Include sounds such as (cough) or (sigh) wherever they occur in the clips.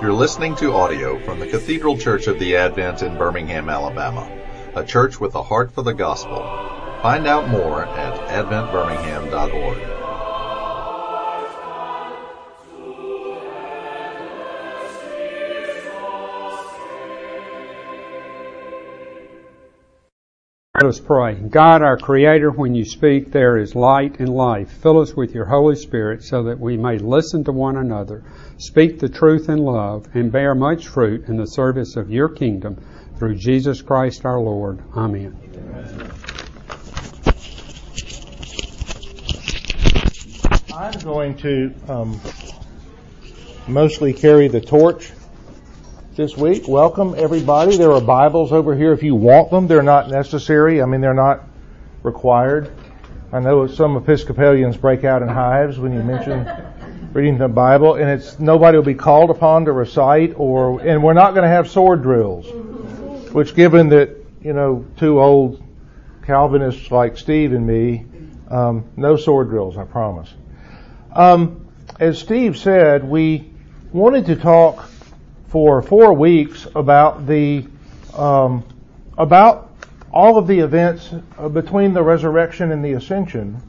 You're listening to audio from the Cathedral Church of the Advent in Birmingham, Alabama, a church with a heart for the gospel. Find out more at adventbirmingham.org. Let us pray. God, our Creator, when you speak, there is light and life. Fill us with your Holy Spirit so that we may listen to one another, speak the truth in love, and bear much fruit in the service of your kingdom through Jesus Christ our Lord. Amen. I'm going to um, mostly carry the torch this week. Welcome everybody. There are Bibles over here if you want them. They're not necessary. I mean, they're not required. I know some Episcopalians break out in hives when you mention (laughs) reading the Bible, and it's nobody will be called upon to recite, or and we're not going to have sword drills. Which, given that you know two old Calvinists like Steve and me, um, no sword drills, I promise. Um, as Steve said, we wanted to talk for four weeks about the um, about all of the events uh, between the resurrection and the ascension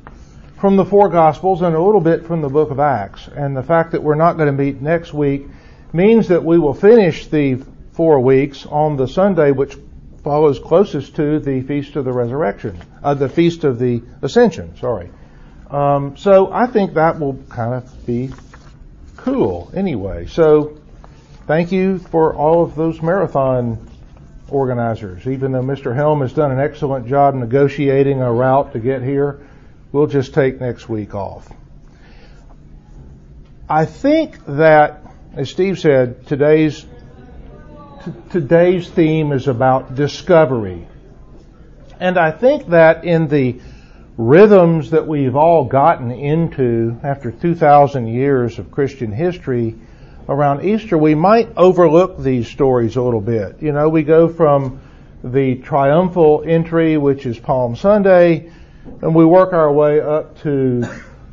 from the four gospels and a little bit from the book of Acts. And the fact that we're not going to meet next week means that we will finish the four weeks on the Sunday which follows closest to the feast of the resurrection, uh, the feast of the ascension. Sorry. Um, so I think that will kind of be cool anyway. So thank you for all of those marathon organizers. Even though Mr. Helm has done an excellent job negotiating a route to get here, we'll just take next week off. I think that, as Steve said, today's t- today's theme is about discovery. And I think that in the rhythms that we've all gotten into after 2,000 years of Christian history around Easter, we might overlook these stories a little bit. You know, we go from the triumphal entry, which is Palm Sunday, and we work our way up to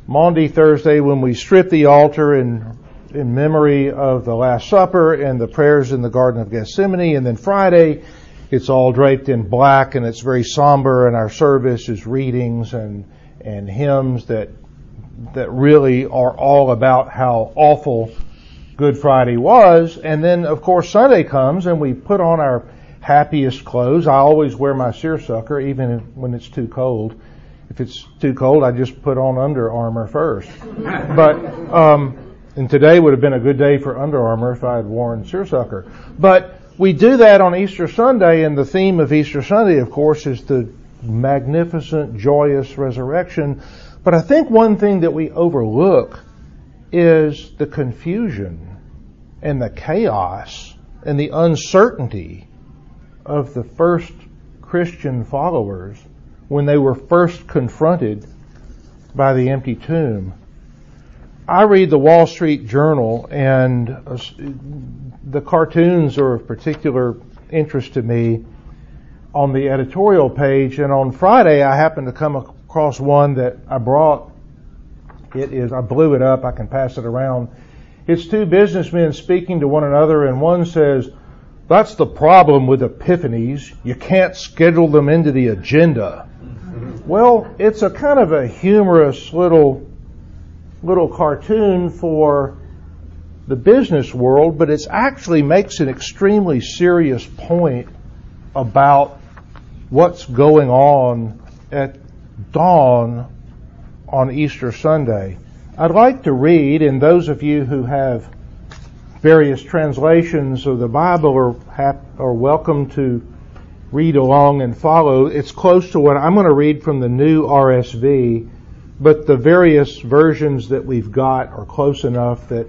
Maundy Thursday when we strip the altar in in memory of the Last Supper and the prayers in the Garden of Gethsemane, and then Friday it's all draped in black and it's very somber, and our service is readings and and hymns that that really are all about how awful Good Friday was, and then of course Sunday comes and we put on our happiest clothes. I always wear my seersucker even when it's too cold. If it's too cold, I just put on Under Armour first. but um, and today would have been a good day for Under Armour if I had worn seersucker. But we do that on Easter Sunday, and the theme of Easter Sunday, of course, is the magnificent, joyous resurrection. But I think one thing that we overlook is the confusion and the chaos and the uncertainty of the first Christian followers when they were first confronted by the empty tomb. I read the Wall Street Journal and uh, the cartoons are of particular interest to me on the editorial page and on Friday I happened to come across one that I brought. It is I blew it up. I can pass it around it's two businessmen speaking to one another and one says that's the problem with epiphanies you can't schedule them into the agenda well it's a kind of a humorous little little cartoon for the business world, but it actually makes an extremely serious point about what's going on at dawn on Easter Sunday. I'd like to read, and those of you who have various translations of the Bible are, are welcome to read along and follow. It's close to what I'm going to read from the new RSV, but the various versions that we've got are close enough that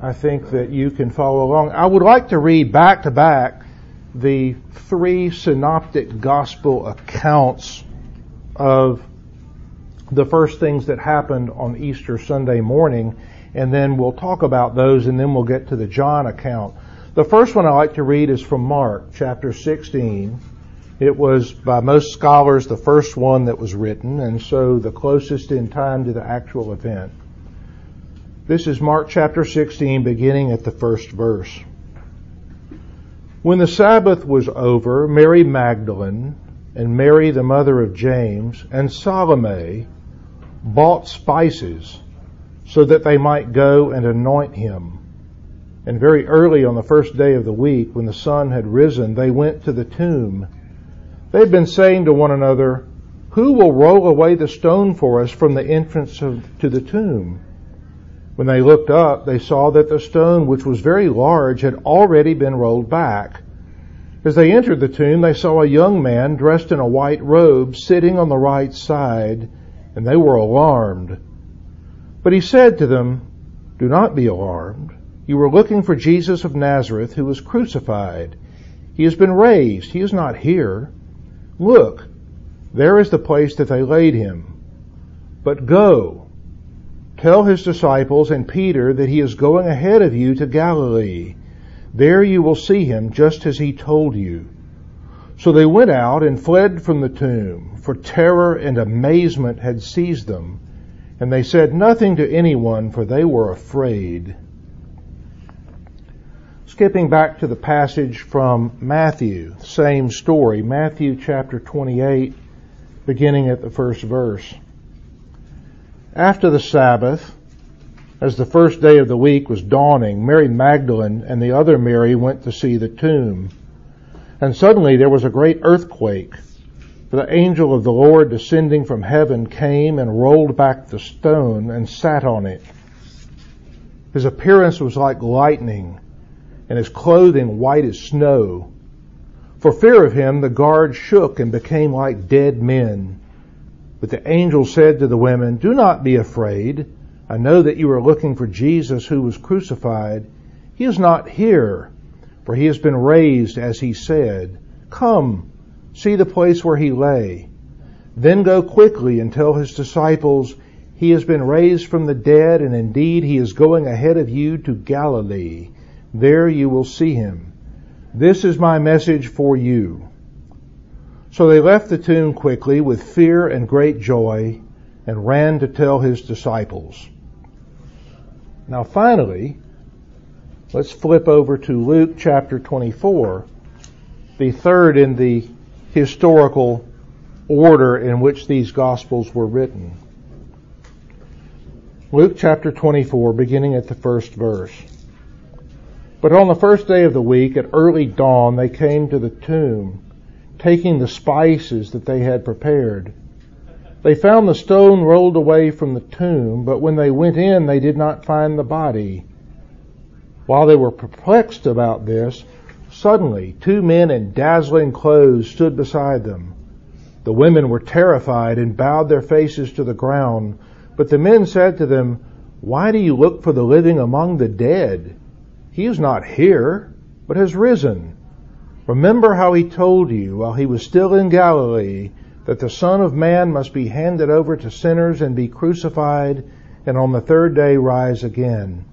I think that you can follow along. I would like to read back to back the three synoptic gospel accounts of the first things that happened on Easter Sunday morning, and then we'll talk about those, and then we'll get to the John account. The first one I like to read is from Mark, chapter 16. It was, by most scholars, the first one that was written, and so the closest in time to the actual event. This is Mark chapter 16, beginning at the first verse. When the Sabbath was over, Mary Magdalene and Mary the mother of James and Salome bought spices so that they might go and anoint him. And very early on the first day of the week, when the sun had risen, they went to the tomb. They had been saying to one another, Who will roll away the stone for us from the entrance of, to the tomb? When they looked up, they saw that the stone, which was very large, had already been rolled back. As they entered the tomb, they saw a young man dressed in a white robe sitting on the right side, and they were alarmed. But he said to them, Do not be alarmed. You were looking for Jesus of Nazareth who was crucified. He has been raised. He is not here. Look, there is the place that they laid him. But go Tell his disciples and Peter that he is going ahead of you to Galilee. There you will see him just as he told you. So they went out and fled from the tomb, for terror and amazement had seized them. And they said nothing to anyone, for they were afraid. Skipping back to the passage from Matthew, same story, Matthew chapter 28, beginning at the first verse. After the Sabbath, as the first day of the week was dawning, Mary Magdalene and the other Mary went to see the tomb. And suddenly there was a great earthquake. For the angel of the Lord descending from heaven came and rolled back the stone and sat on it. His appearance was like lightning, and his clothing white as snow. For fear of him, the guards shook and became like dead men. But the angel said to the women, Do not be afraid. I know that you are looking for Jesus who was crucified. He is not here, for he has been raised as he said. Come, see the place where he lay. Then go quickly and tell his disciples, He has been raised from the dead, and indeed he is going ahead of you to Galilee. There you will see him. This is my message for you. So they left the tomb quickly with fear and great joy and ran to tell his disciples. Now finally, let's flip over to Luke chapter 24, the third in the historical order in which these gospels were written. Luke chapter 24, beginning at the first verse. But on the first day of the week, at early dawn, they came to the tomb taking the spices that they had prepared. They found the stone rolled away from the tomb, but when they went in, they did not find the body. While they were perplexed about this, suddenly two men in dazzling clothes stood beside them. The women were terrified and bowed their faces to the ground. But the men said to them, Why do you look for the living among the dead? He is not here, but has risen. Remember how he told you while he was still in Galilee that the Son of Man must be handed over to sinners and be crucified and on the third day rise again.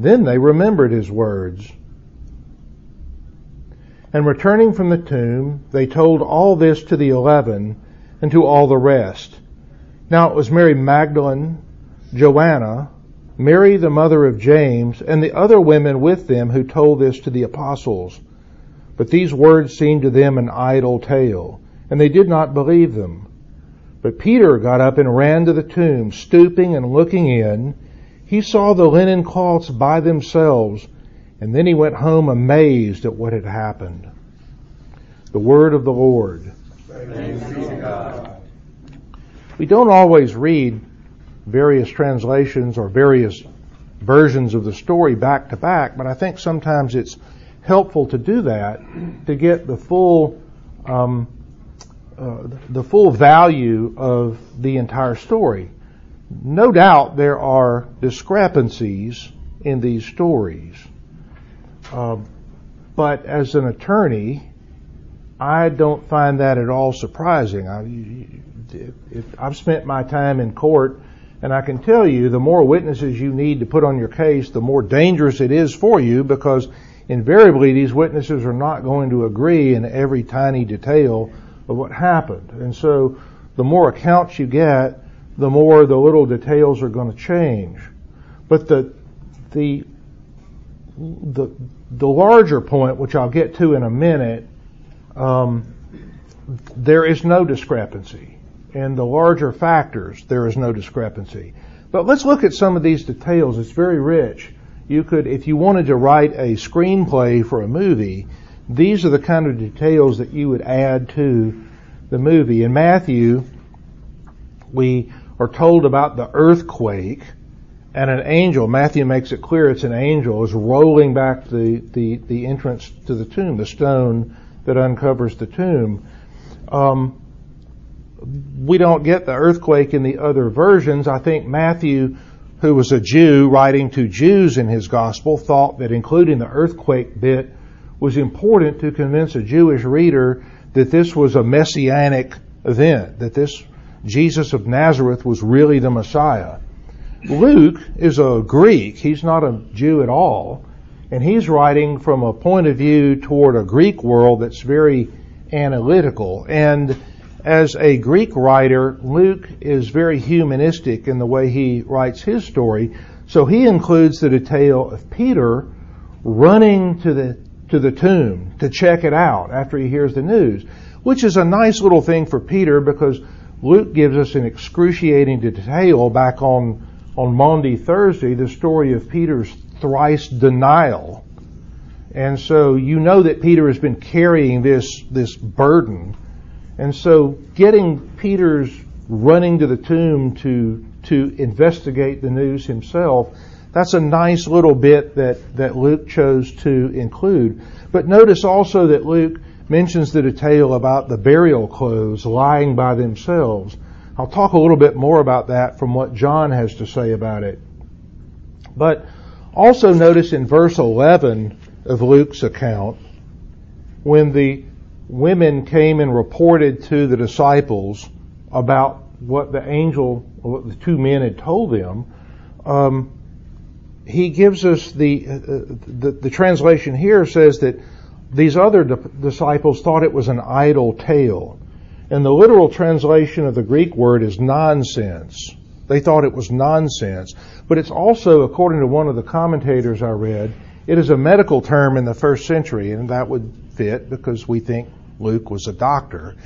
Then they remembered his words. And returning from the tomb, they told all this to the eleven and to all the rest. Now it was Mary Magdalene, Joanna, Mary the mother of James, and the other women with them who told this to the apostles. But these words seemed to them an idle tale, and they did not believe them. But Peter got up and ran to the tomb, stooping and looking in. He saw the linen cloths by themselves, and then he went home amazed at what had happened. The word of the Lord. We don't always read various translations or various versions of the story back to back, but I think sometimes it's helpful to do that to get the full um, uh, the full value of the entire story. No doubt there are discrepancies in these stories, uh, but as an attorney, I don't find that at all surprising. I, I've spent my time in court, and I can tell you the more witnesses you need to put on your case, the more dangerous it is for you because invariably these witnesses are not going to agree in every tiny detail of what happened. And so the more accounts you get, the more the little details are going to change. But the, the, the, the larger point, which I'll get to in a minute, um, there is no discrepancy. And the larger factors, there is no discrepancy. But let's look at some of these details. It's very rich. You could, if you wanted to write a screenplay for a movie, these are the kind of details that you would add to the movie. In Matthew, we are told about the earthquake and an angel, Matthew makes it clear it's an angel, is rolling back the, the, the entrance to the tomb, the stone that uncovers the tomb. Um, we don't get the earthquake in the other versions. I think Matthew, who was a Jew writing to Jews in his gospel, thought that including the earthquake bit was important to convince a Jewish reader that this was a messianic event, that this Jesus of Nazareth was really the Messiah. Luke is a Greek. He's not a Jew at all. And he's writing from a point of view toward a Greek world that's very analytical. And as a Greek writer, Luke is very humanistic in the way he writes his story. So he includes the detail of Peter running to the to the tomb to check it out after he hears the news, which is a nice little thing for Peter because Luke gives us an excruciating detail back on on Maundy Thursday the story of Peter's thrice denial. And so you know that Peter has been carrying this, this burden. And so getting Peter's running to the tomb to, to investigate the news himself, that's a nice little bit that, that Luke chose to include. But notice also that Luke mentions the detail about the burial clothes lying by themselves. I'll talk a little bit more about that from what John has to say about it. But also notice in verse 11 of Luke's account, when the women came and reported to the disciples about what the angel, what the two men had told them, um, he gives us the, uh, the, the translation here says that these other di- disciples thought it was an idle tale. And the literal translation of the Greek word is nonsense. They thought it was nonsense. But it's also, according to one of the commentators I read, it is a medical term in the first century, and that would fit because we think Luke was a doctor.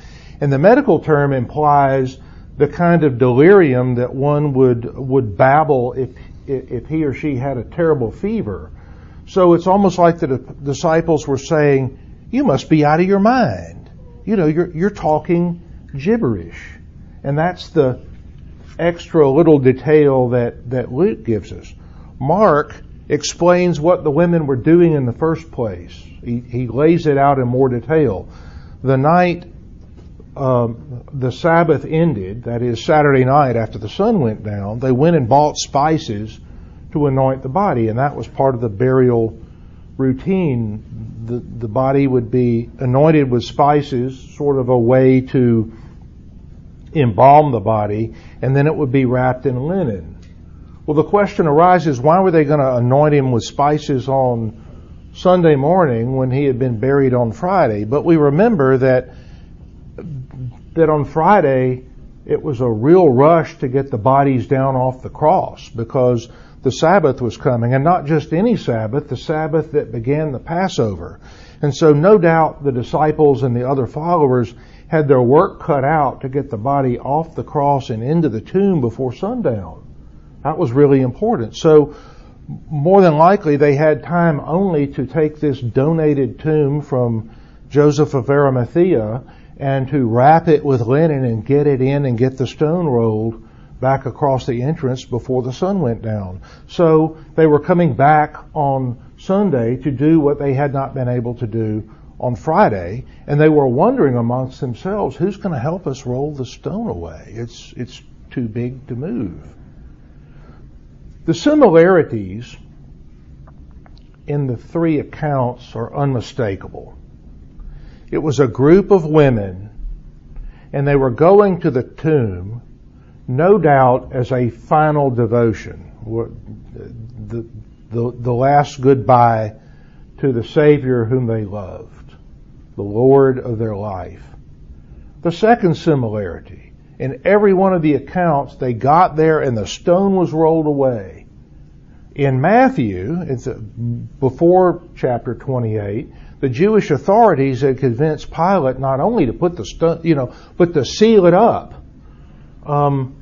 And the medical term implies the kind of delirium that one would, would babble if, if he or she had a terrible fever. So it's almost like the disciples were saying, you must be out of your mind you know, you're, you're talking gibberish. And that's the extra little detail that, that Luke gives us. Mark explains what the women were doing in the first place. He, he lays it out in more detail. The night um, the Sabbath ended, that is Saturday night after the sun went down, they went and bought spices to anoint the body, and that was part of the burial routine, the, the body would be anointed with spices, sort of a way to embalm the body, and then it would be wrapped in linen. Well, the question arises, why were they going to anoint him with spices on Sunday morning when he had been buried on Friday? But we remember that, that on Friday, it was a real rush to get the bodies down off the cross because the Sabbath was coming, and not just any Sabbath, the Sabbath that began the Passover. And so no doubt the disciples and the other followers had their work cut out to get the body off the cross and into the tomb before sundown. That was really important. So more than likely they had time only to take this donated tomb from Joseph of Arimathea and to wrap it with linen and get it in and get the stone rolled back across the entrance before the sun went down. So they were coming back on Sunday to do what they had not been able to do on Friday, and they were wondering amongst themselves, who's going to help us roll the stone away? It's, it's too big to move. The similarities in the three accounts are unmistakable. It was a group of women, and they were going to the tomb no doubt as a final devotion, the, the, the last goodbye to the Savior whom they loved, the Lord of their life. The second similarity, in every one of the accounts, they got there and the stone was rolled away. In Matthew, it's uh, before chapter 28, the Jewish authorities had convinced Pilate not only to put the stu- you know, but to seal it up. Um,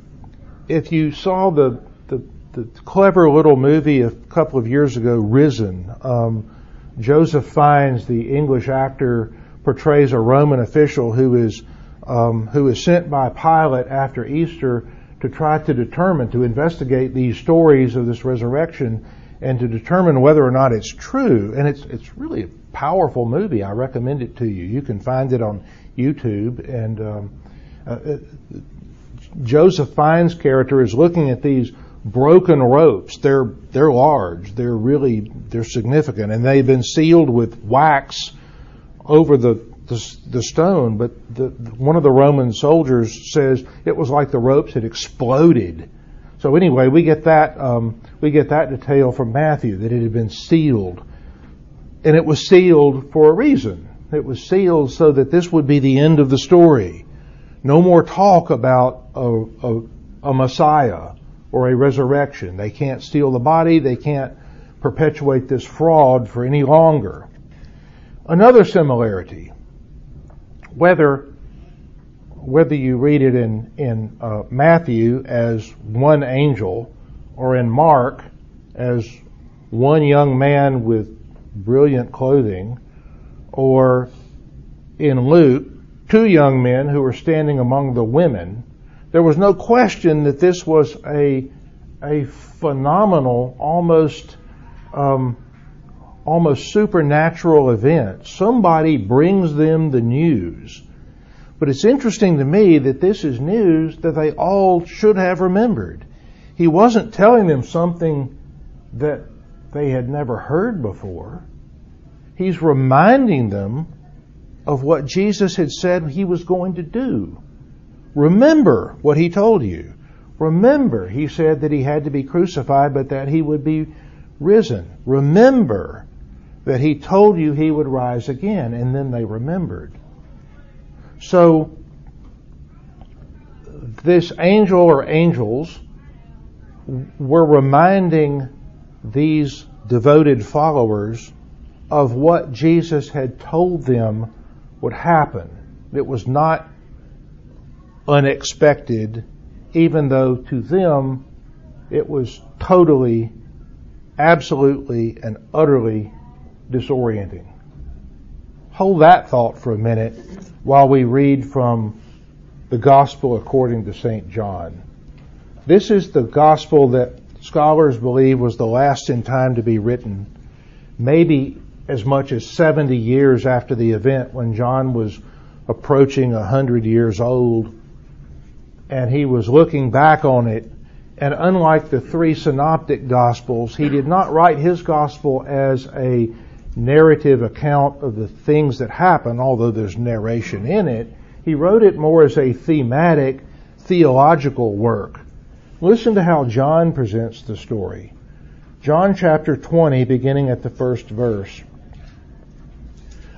if you saw the, the, the clever little movie a couple of years ago, Risen, um, Joseph Fiennes, the English actor, portrays a Roman official who is um, who is sent by Pilate after Easter to try to determine, to investigate these stories of this resurrection and to determine whether or not it's true. And it's, it's really a powerful movie. I recommend it to you. You can find it on YouTube. And um, uh, uh Joseph Fiennes' character is looking at these broken ropes. They're they're large. They're really they're significant, and they've been sealed with wax over the the, the stone, but the, one of the Roman soldiers says it was like the ropes had exploded. So anyway, we get that um, we get that detail from Matthew that it had been sealed, and it was sealed for a reason. It was sealed so that this would be the end of the story. No more talk about a, a, a Messiah or a resurrection. They can't steal the body. They can't perpetuate this fraud for any longer. Another similarity whether whether you read it in in uh, Matthew as one angel or in Mark as one young man with brilliant clothing or in Luke two young men who were standing among the women there was no question that this was a a phenomenal almost um, almost supernatural event. Somebody brings them the news. But it's interesting to me that this is news that they all should have remembered. He wasn't telling them something that they had never heard before. He's reminding them of what Jesus had said he was going to do. Remember what he told you. Remember, he said that he had to be crucified, but that he would be risen. Remember that he told you he would rise again, and then they remembered. So, this angel or angels were reminding these devoted followers of what Jesus had told them would happen. It was not unexpected, even though to them it was totally, absolutely, and utterly disorienting. Hold that thought for a minute while we read from the Gospel according to St. John. This is the Gospel that scholars believe was the last in time to be written, maybe as much as 70 years after the event when John was approaching 100 years old and he was looking back on it and unlike the three synoptic gospels, he did not write his gospel as a narrative account of the things that happen, although there's narration in it. He wrote it more as a thematic, theological work. Listen to how John presents the story. John chapter 20, beginning at the first verse.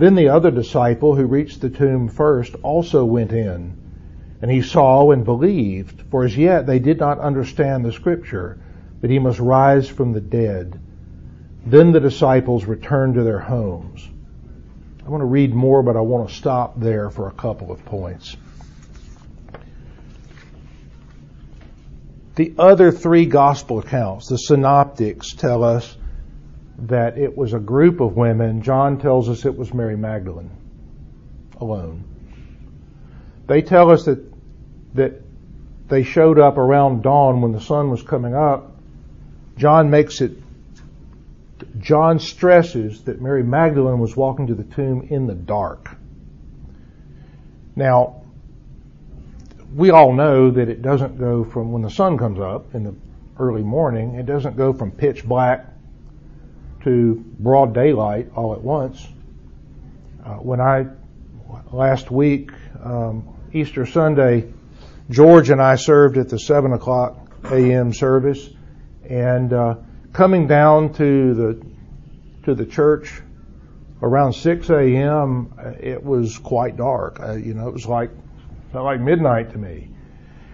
Then the other disciple who reached the tomb first also went in, and he saw and believed, for as yet they did not understand the scripture, that he must rise from the dead. Then the disciples returned to their homes. I want to read more, but I want to stop there for a couple of points. The other three gospel accounts, the synoptics, tell us that it was a group of women. John tells us it was Mary Magdalene alone. They tell us that that they showed up around dawn when the sun was coming up. John makes it John stresses that Mary Magdalene was walking to the tomb in the dark. Now, we all know that it doesn't go from when the sun comes up in the early morning, it doesn't go from pitch black to broad daylight all at once. Uh, when I, last week, um, Easter Sunday, George and I served at the 7 o'clock a.m. service, and uh, coming down to the to the church around 6 a.m., it was quite dark. Uh, you know, it was like felt like midnight to me.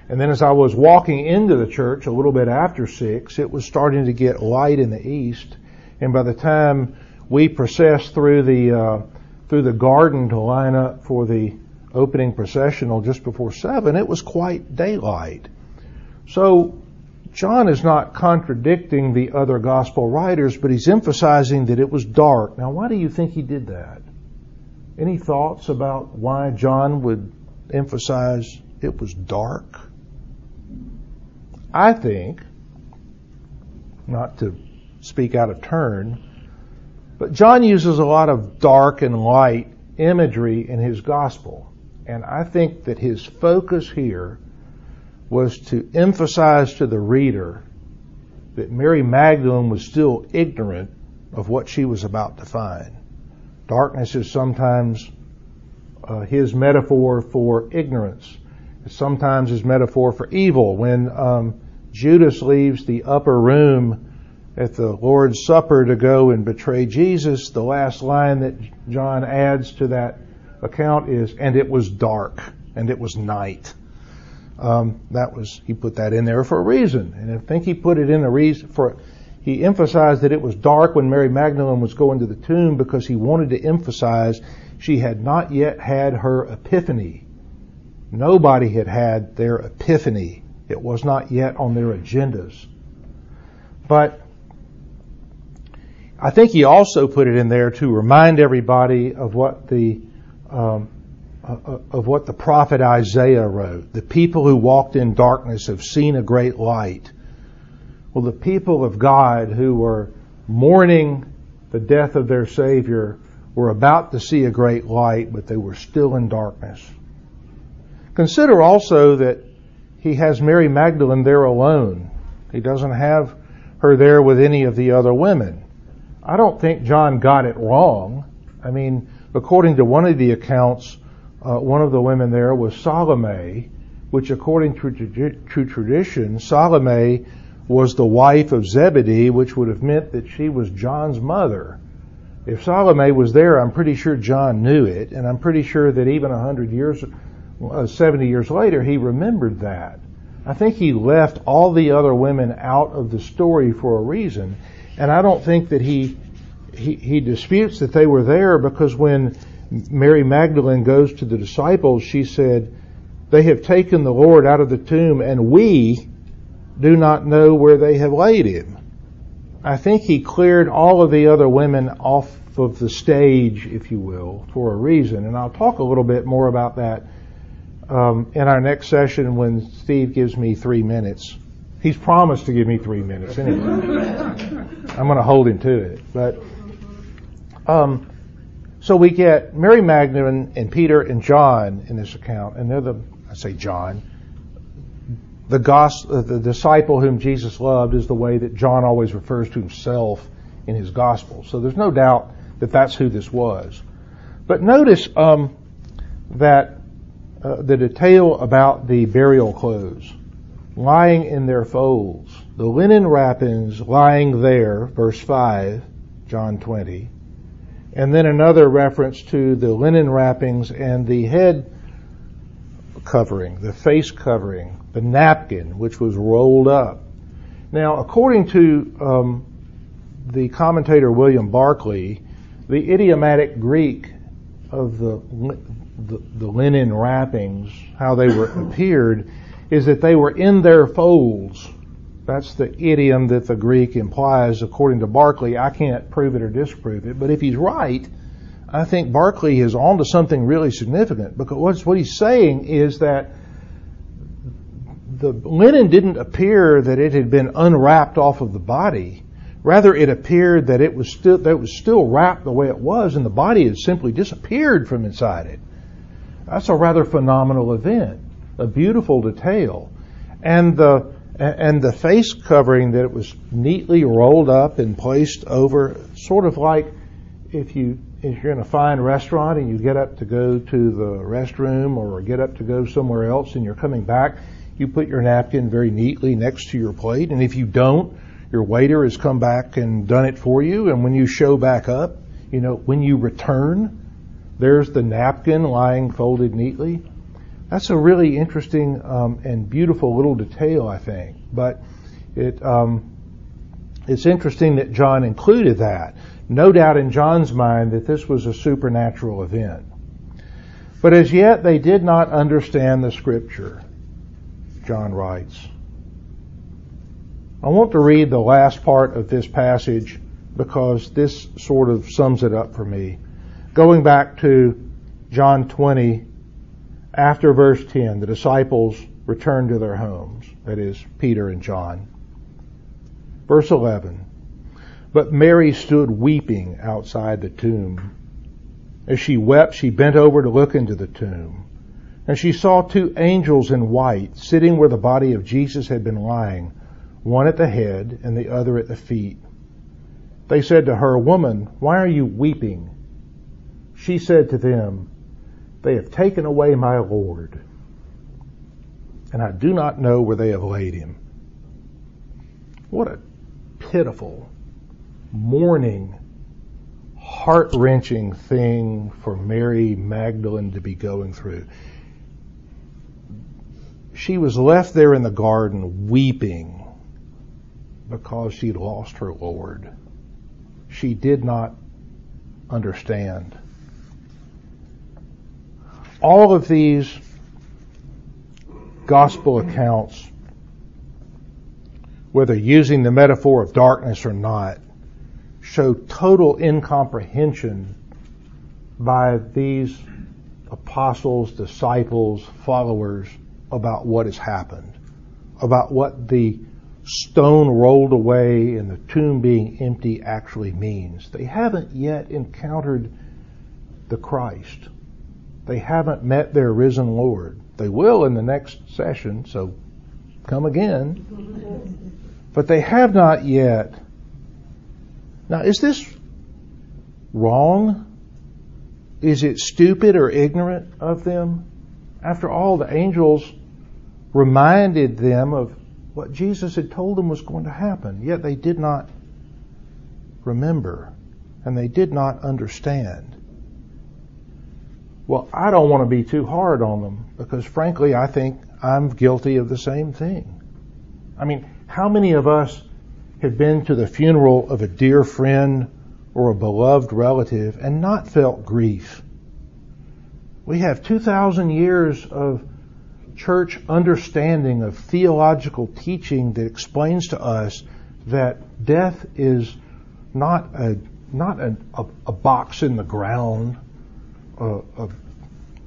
And then as I was walking into the church a little bit after six, it was starting to get light in the east. And by the time we processed through the uh, through the garden to line up for the opening processional just before seven, it was quite daylight. So John is not contradicting the other gospel writers, but he's emphasizing that it was dark. Now, why do you think he did that? Any thoughts about why John would emphasize it was dark? I think, not to speak out of turn, but John uses a lot of dark and light imagery in his gospel. And I think that his focus here was to emphasize to the reader that Mary Magdalene was still ignorant of what she was about to find. Darkness is sometimes uh, his metaphor for ignorance. It's sometimes his metaphor for evil. When um, Judas leaves the upper room at the Lord's Supper to go and betray Jesus, the last line that John adds to that account is, and it was dark, and it was night. Um, that was he put that in there for a reason, and I think he put it in a reason for. He emphasized that it was dark when Mary Magdalene was going to the tomb because he wanted to emphasize she had not yet had her epiphany. Nobody had had their epiphany. It was not yet on their agendas. But I think he also put it in there to remind everybody of what the um, of what the prophet Isaiah wrote. The people who walked in darkness have seen a great light. Well, the people of God who were mourning the death of their Savior were about to see a great light, but they were still in darkness. Consider also that he has Mary Magdalene there alone. He doesn't have her there with any of the other women. I don't think John got it wrong. I mean, according to one of the accounts, uh, one of the women there was Salome, which according to, to tradition, Salome was the wife of Zebedee, which would have meant that she was John's mother. If Salome was there, I'm pretty sure John knew it, and I'm pretty sure that even hundred years, uh, 70 years later, he remembered that. I think he left all the other women out of the story for a reason, and I don't think that he he, he disputes that they were there because when Mary Magdalene goes to the disciples, she said, They have taken the Lord out of the tomb, and we do not know where they have laid him. I think he cleared all of the other women off of the stage, if you will, for a reason. And I'll talk a little bit more about that um, in our next session when Steve gives me three minutes. He's promised to give me three minutes anyway. I'm going to hold him to it. But um, so we get Mary Magdalene and Peter and John in this account, and they're the, I say John, the, gospel, the disciple whom Jesus loved is the way that John always refers to himself in his gospel. So there's no doubt that that's who this was. But notice um, that uh, the detail about the burial clothes lying in their folds, the linen wrappings lying there, verse 5, John 20, and then another reference to the linen wrappings and the head covering, the face covering, the napkin, which was rolled up. Now, according to um, the commentator William Barclay, the idiomatic Greek of the, the, the linen wrappings, how they were appeared, is that they were in their folds. That's the idiom that the Greek implies, according to Barclay. I can't prove it or disprove it, but if he's right, I think Barclay is onto something really significant because what he's saying is that the linen didn't appear that it had been unwrapped off of the body. Rather, it appeared that it was still that was still wrapped the way it was, and the body had simply disappeared from inside it. That's a rather phenomenal event, a beautiful detail, and the and the face covering that it was neatly rolled up and placed over, sort of like if you if you're in a fine restaurant and you get up to go to the restroom or get up to go somewhere else and you're coming back, you put your napkin very neatly next to your plate, and if you don't, your waiter has come back and done it for you, and when you show back up, you know, when you return, there's the napkin lying folded neatly. That's a really interesting um, and beautiful little detail, I think. But it um, it's interesting that John included that. No doubt in John's mind that this was a supernatural event. But as yet they did not understand the scripture, John writes. I want to read the last part of this passage because this sort of sums it up for me. Going back to John 20, after verse 10, the disciples returned to their homes. That is, Peter and John. Verse 11. But Mary stood weeping outside the tomb. As she wept, she bent over to look into the tomb. And she saw two angels in white sitting where the body of Jesus had been lying, one at the head and the other at the feet. They said to her, Woman, why are you weeping? She said to them, they have taken away my Lord, and I do not know where they have laid him. What a pitiful, mourning, heart wrenching thing for Mary Magdalene to be going through. She was left there in the garden weeping because she'd lost her Lord. She did not understand all of these gospel accounts, whether using the metaphor of darkness or not, show total incomprehension by these apostles, disciples, followers about what has happened, about what the stone rolled away and the tomb being empty actually means. They haven't yet encountered the Christ. They haven't met their risen Lord. They will in the next session, so come again. But they have not yet. Now, is this wrong? Is it stupid or ignorant of them? After all, the angels reminded them of what Jesus had told them was going to happen, yet they did not remember and they did not understand. Well, I don't want to be too hard on them because frankly, I think I'm guilty of the same thing. I mean, how many of us have been to the funeral of a dear friend or a beloved relative and not felt grief? We have 2,000 years of church understanding of theological teaching that explains to us that death is not a not a, a, a box in the ground a, a,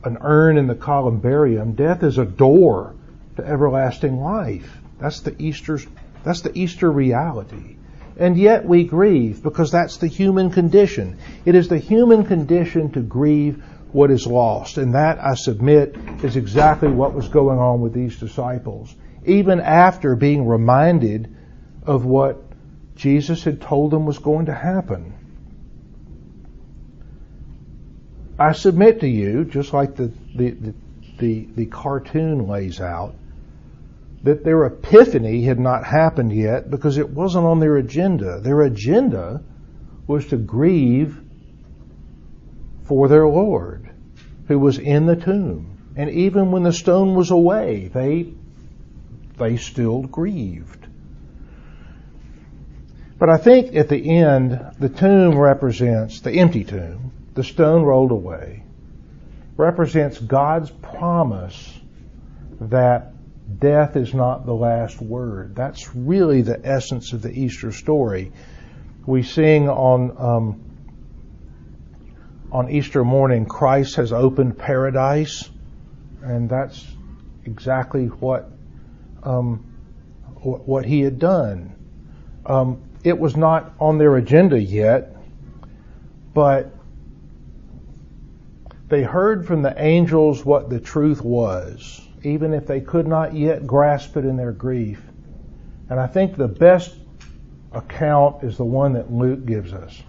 an urn in the columbarium. Death is a door to everlasting life. That's the Easter's, that's the Easter reality. And yet we grieve because that's the human condition. It is the human condition to grieve what is lost. And that, I submit, is exactly what was going on with these disciples. Even after being reminded of what Jesus had told them was going to happen. I submit to you, just like the, the, the, the, the cartoon lays out, that their epiphany had not happened yet because it wasn't on their agenda. Their agenda was to grieve for their Lord who was in the tomb. And even when the stone was away, they, they still grieved. But I think at the end, the tomb represents, the empty tomb, the stone rolled away, represents God's promise that death is not the last word. That's really the essence of the Easter story. We sing on um, on Easter morning, Christ has opened paradise, and that's exactly what um, what he had done. Um, it was not on their agenda yet, but they heard from the angels what the truth was, even if they could not yet grasp it in their grief. And I think the best account is the one that Luke gives us.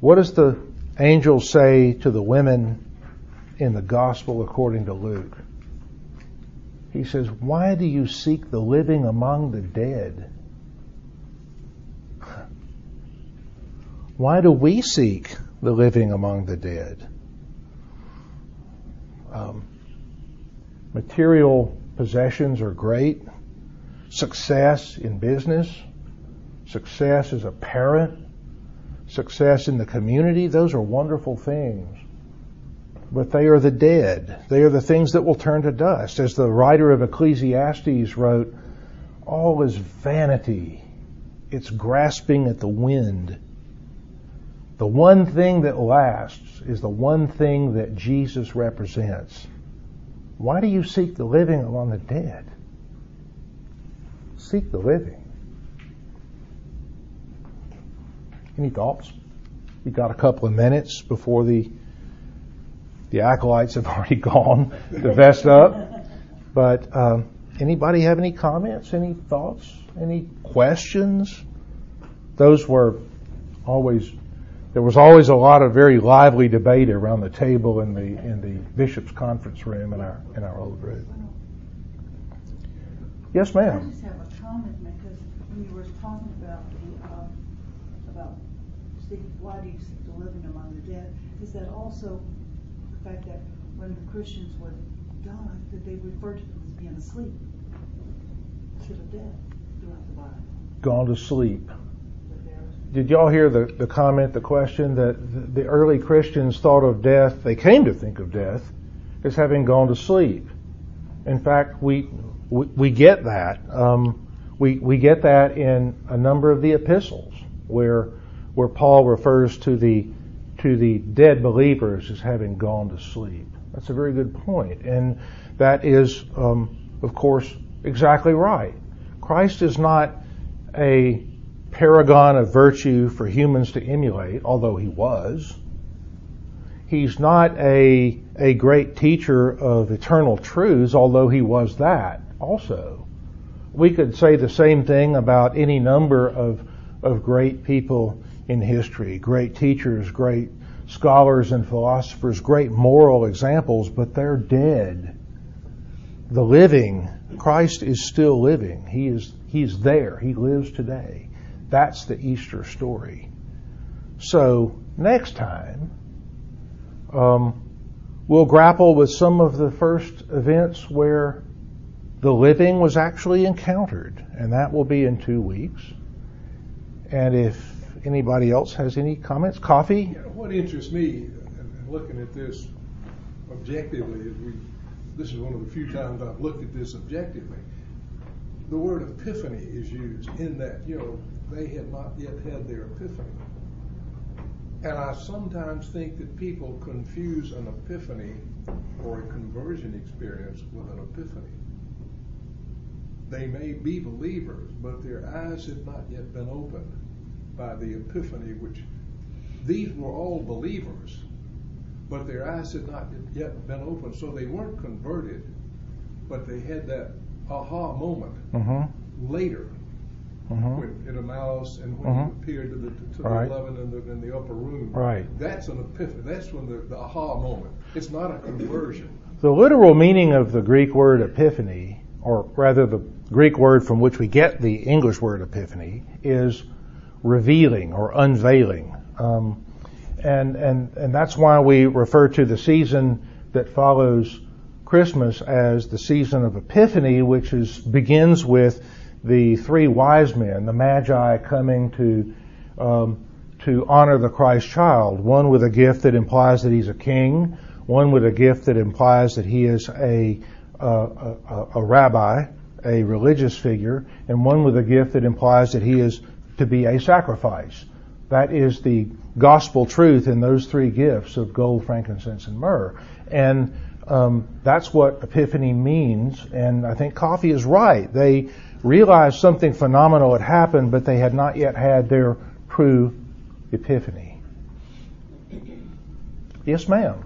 What does the angel say to the women in the gospel according to Luke? He says, Why do you seek the living among the dead? Why do we seek the living among the dead? Um, material possessions are great. Success in business, success as a parent, success in the community, those are wonderful things. But they are the dead. They are the things that will turn to dust. As the writer of Ecclesiastes wrote, all is vanity. It's grasping at the wind. The one thing that lasts is the one thing that Jesus represents. Why do you seek the living among the dead? Seek the living. Any thoughts? We got a couple of minutes before the the acolytes have (laughs) already gone to vest up. But um, anybody have any comments? Any thoughts? Any questions? Those were always there was always a lot of very lively debate around the table in the in the bishop's conference room in our in our old room. Yes, ma'am. I just have a comment because when you were talking about the uh, about why do you seek the living among the dead, is that also the fact that when the Christians would die, that they referred to them as being asleep instead of dead throughout the Bible. Gone to sleep did y'all hear the, the comment, the question that the early Christians thought of death, they came to think of death as having gone to sleep. In fact, we, we, we get that. Um, we, we get that in a number of the epistles where, where Paul refers to the, to the dead believers as having gone to sleep. That's a very good point. And that is, um, of course, exactly right. Christ is not a paragon of virtue for humans to emulate, although he was. He's not a, a great teacher of eternal truths, although he was that also. We could say the same thing about any number of, of great people in history, great teachers, great scholars and philosophers, great moral examples, but they're dead. The living, Christ is still living. He is, he's there. He lives today. That's the Easter story. So next time, um, we'll grapple with some of the first events where the living was actually encountered, and that will be in two weeks. And if anybody else has any comments, coffee. What interests me in looking at this objectively is we. This is one of the few times I've looked at this objectively. The word epiphany is used in that you know they had not yet had their epiphany. And I sometimes think that people confuse an epiphany or a conversion experience with an epiphany. They may be believers, but their eyes had not yet been opened by the epiphany, which these were all believers, but their eyes had not yet been opened. So they weren't converted, but they had that aha moment mm-hmm. later mm-hmm. in Emmaus and when mm-hmm. he appeared to the, to the right. eleven in the, in the upper room. Right. That's an epiphany. That's when the, the aha moment. It's not a conversion. The literal meaning of the Greek word epiphany, or rather the Greek word from which we get the English word epiphany, is revealing or unveiling. Um, and, and, and that's why we refer to the season that follows Christmas as the season of Epiphany, which is, begins with the three wise men, the Magi, coming to um, to honor the Christ child. One with a gift that implies that he's a king. One with a gift that implies that he is a a, a, a rabbi, a religious figure, and one with a gift that implies that he is to be a sacrifice. That is the gospel truth in those three gifts of gold, frankincense, and myrrh. And um, that's what epiphany means. And I think coffee is right. They realized something phenomenal had happened, but they had not yet had their true epiphany. Yes, ma'am.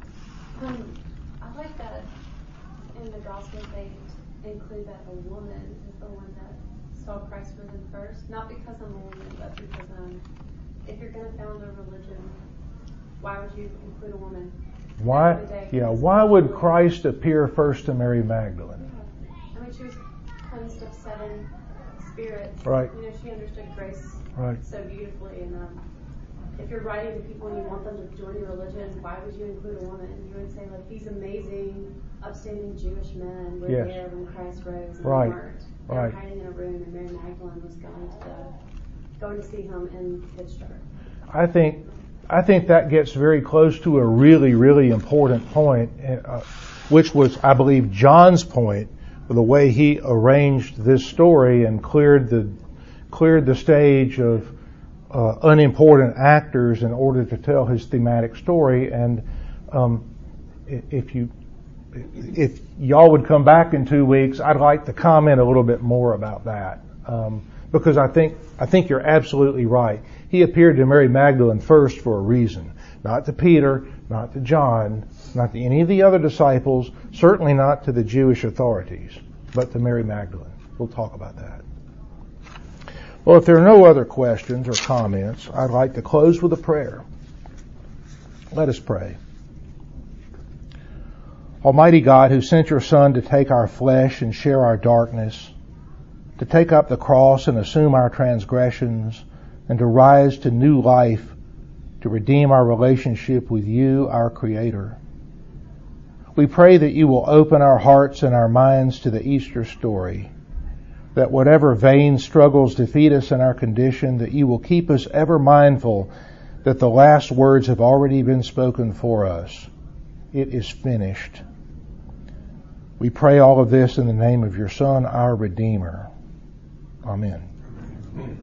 Um, I like that in the gospel they include that a woman is the one that saw Christ risen first. Not because I'm a woman, but because um, if you're going to found a religion, why would you include a woman? Why? Yeah. Why would Christ appear first to Mary Magdalene? I mean, she was cleansed of seven spirits. Right. You know, she understood grace Right. so beautifully, and um, if you're writing to people and you want them to join your religion, why would you include a woman? You would say like these amazing, upstanding Jewish men were Yes. there when Christ rose, and Right. weren't. They Right. were hiding in a room, and Mary Magdalene was going to the, going to see him in pitch dark. I think I think that gets very close to a really, really important point, uh, which was, I believe, John's point, the way he arranged this story and cleared the cleared the stage of uh, unimportant actors in order to tell his thematic story. And um, if you if y'all would come back in two weeks, I'd like to comment a little bit more about that um, because I think I think you're absolutely right. He appeared to Mary Magdalene first for a reason, not to Peter, not to John, not to any of the other disciples, certainly not to the Jewish authorities, but to Mary Magdalene. We'll talk about that. Well, if there are no other questions or comments, I'd like to close with a prayer. Let us pray. Almighty God, who sent your Son to take our flesh and share our darkness, to take up the cross and assume our transgressions, and to rise to new life to redeem our relationship with you, our Creator. We pray that you will open our hearts and our minds to the Easter story, that whatever vain struggles defeat us in our condition, that you will keep us ever mindful that the last words have already been spoken for us. It is finished. We pray all of this in the name of your Son, our Redeemer. Amen.